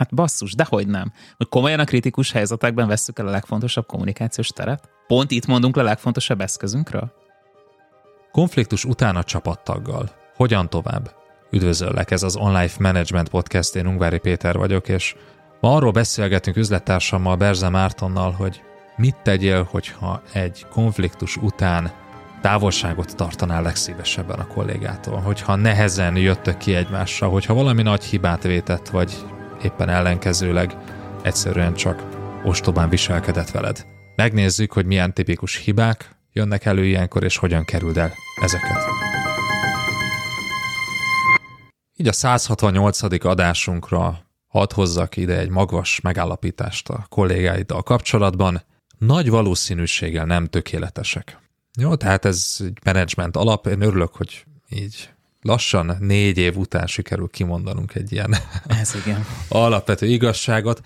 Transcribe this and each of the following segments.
Hát basszus, dehogy nem. Hogy komolyan a kritikus helyzetekben vesszük el a legfontosabb kommunikációs teret? Pont itt mondunk le a legfontosabb eszközünkről? Konfliktus után a csapattaggal. Hogyan tovább? Üdvözöllek, ez az Online Management Podcast, én Ungvári Péter vagyok, és ma arról beszélgetünk üzlettársammal, Berze Mártonnal, hogy mit tegyél, hogyha egy konfliktus után távolságot tartanál legszívesebben a kollégától, hogyha nehezen jöttök ki egymással, hogyha valami nagy hibát vétett, vagy éppen ellenkezőleg egyszerűen csak ostobán viselkedett veled. Megnézzük, hogy milyen tipikus hibák jönnek elő ilyenkor, és hogyan kerüld el ezeket. Így a 168. adásunkra hadd hozzak ide egy magvas megállapítást a kollégáiddal kapcsolatban. Nagy valószínűséggel nem tökéletesek. Jó, tehát ez egy menedzsment alap. Én örülök, hogy így lassan négy év után sikerül kimondanunk egy ilyen Ez igen. alapvető igazságot.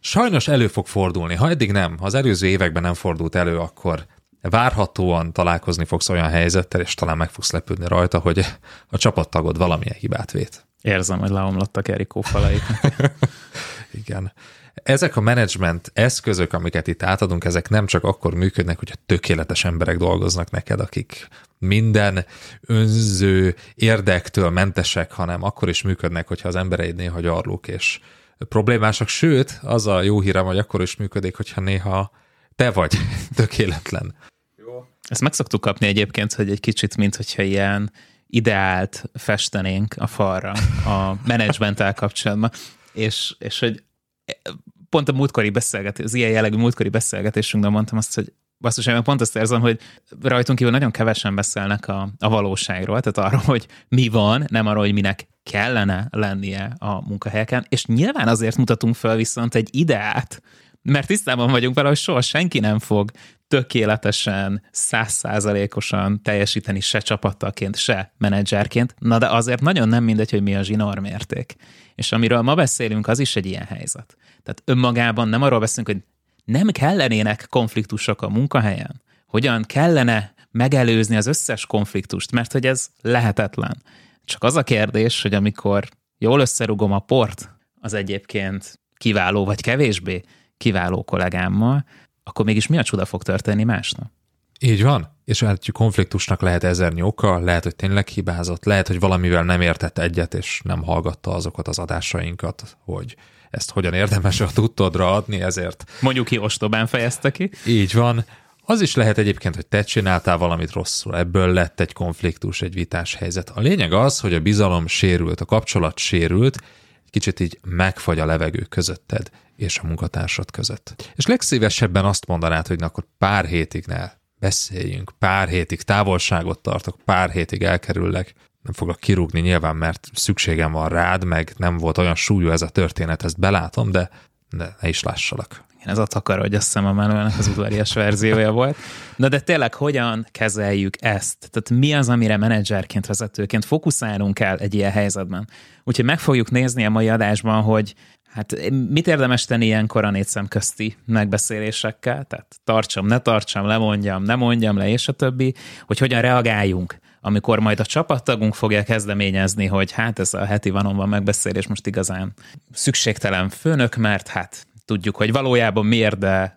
Sajnos elő fog fordulni. Ha eddig nem, ha az előző években nem fordult elő, akkor várhatóan találkozni fogsz olyan helyzettel, és talán meg fogsz lepődni rajta, hogy a csapattagod valamilyen hibát vét. Érzem, hogy leomlottak Erikó falait. Igen. Ezek a menedzsment eszközök, amiket itt átadunk, ezek nem csak akkor működnek, hogyha tökéletes emberek dolgoznak neked, akik minden önző érdektől mentesek, hanem akkor is működnek, hogyha az embereid néha gyarlók és problémásak. Sőt, az a jó hírem, hogy akkor is működik, hogyha néha te vagy tökéletlen. Ezt meg szoktuk kapni egyébként, hogy egy kicsit, mint hogyha ilyen ideált festenénk a falra a menedzsmenttel kapcsolatban, és, és hogy pont a múltkori beszélgetés, az ilyen jellegű múltkori beszélgetésünkben mondtam azt, hogy basszus, én pont azt érzem, hogy rajtunk kívül nagyon kevesen beszélnek a, a valóságról, tehát arról, hogy mi van, nem arról, hogy minek kellene lennie a munkahelyeken, és nyilván azért mutatunk fel viszont egy ideát, mert tisztában vagyunk vele, hogy soha senki nem fog tökéletesen, százszázalékosan teljesíteni se csapattalként, se menedzserként, na de azért nagyon nem mindegy, hogy mi a zsinórmérték. És amiről ma beszélünk, az is egy ilyen helyzet. Tehát önmagában nem arról beszélünk, hogy nem kellenének konfliktusok a munkahelyen, hogyan kellene megelőzni az összes konfliktust, mert hogy ez lehetetlen. Csak az a kérdés, hogy amikor jól összerugom a port az egyébként kiváló vagy kevésbé kiváló kollégámmal, akkor mégis mi a csuda fog történni másnap? Így van, és hát konfliktusnak lehet ezer oka, lehet, hogy tényleg hibázott, lehet, hogy valamivel nem értett egyet, és nem hallgatta azokat az adásainkat, hogy ezt hogyan érdemes a tudtodra adni, ezért... Mondjuk ki ostobán fejezte ki. Így van. Az is lehet egyébként, hogy te csináltál valamit rosszul, ebből lett egy konfliktus, egy vitás helyzet. A lényeg az, hogy a bizalom sérült, a kapcsolat sérült, egy kicsit így megfagy a levegő közötted és a munkatársad között. És legszívesebben azt mondanád, hogy na akkor pár hétig ne beszéljünk, pár hétig távolságot tartok, pár hétig elkerüllek, nem foglak kirúgni nyilván, mert szükségem van rád, meg nem volt olyan súlyú ez a történet, ezt belátom, de, de ne is lássalak. Igen, ez a takar, hogy a szememelőnek az udvarias verziója volt. Na de tényleg hogyan kezeljük ezt? Tehát mi az, amire menedzserként, vezetőként fókuszálunk el egy ilyen helyzetben? Úgyhogy meg fogjuk nézni a mai adásban, hogy Hát mit érdemes tenni ilyenkor a négy szem közti megbeszélésekkel? Tehát tartsam, ne tartsam, lemondjam, ne mondjam le, és a többi, hogy hogyan reagáljunk, amikor majd a csapattagunk fogja kezdeményezni, hogy hát ez a heti vanomban megbeszélés most igazán szükségtelen főnök, mert hát tudjuk, hogy valójában miért, de,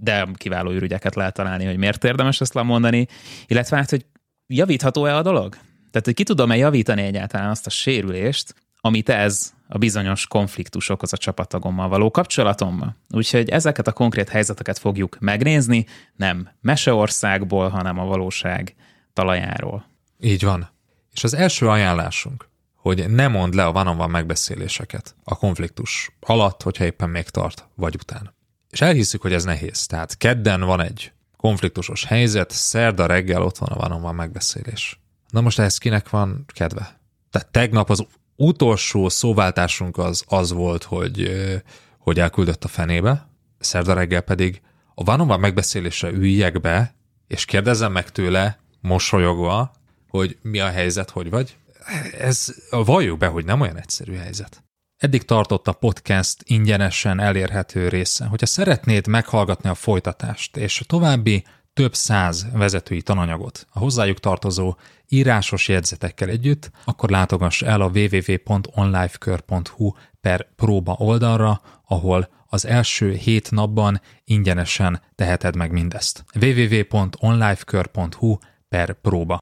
de kiváló ürügyeket lehet találni, hogy miért érdemes ezt lemondani, illetve hát, hogy javítható-e a dolog? Tehát, hogy ki tudom-e javítani egyáltalán azt a sérülést, amit ez a bizonyos konfliktusokhoz a csapattagommal való kapcsolatommal. Úgyhogy ezeket a konkrét helyzeteket fogjuk megnézni, nem meseországból, hanem a valóság talajáról. Így van. És az első ajánlásunk, hogy ne mondd le a van van megbeszéléseket a konfliktus alatt, hogyha éppen még tart, vagy után. És elhiszük, hogy ez nehéz. Tehát kedden van egy konfliktusos helyzet, szerda reggel ott van a van van megbeszélés. Na most ehhez kinek van kedve? Tehát tegnap az utolsó szóváltásunk az az volt, hogy, hogy elküldött a fenébe, szerda reggel pedig a van megbeszélésre üljek be, és kérdezzem meg tőle, mosolyogva, hogy mi a helyzet, hogy vagy. Ez valljuk be, hogy nem olyan egyszerű helyzet. Eddig tartott a podcast ingyenesen elérhető része. Hogyha szeretnéd meghallgatni a folytatást és a további több száz vezetői tananyagot a hozzájuk tartozó írásos jegyzetekkel együtt, akkor látogass el a www.onlifekör.hu per próba oldalra, ahol az első hét napban ingyenesen teheted meg mindezt. www.onlifekör.hu per próba.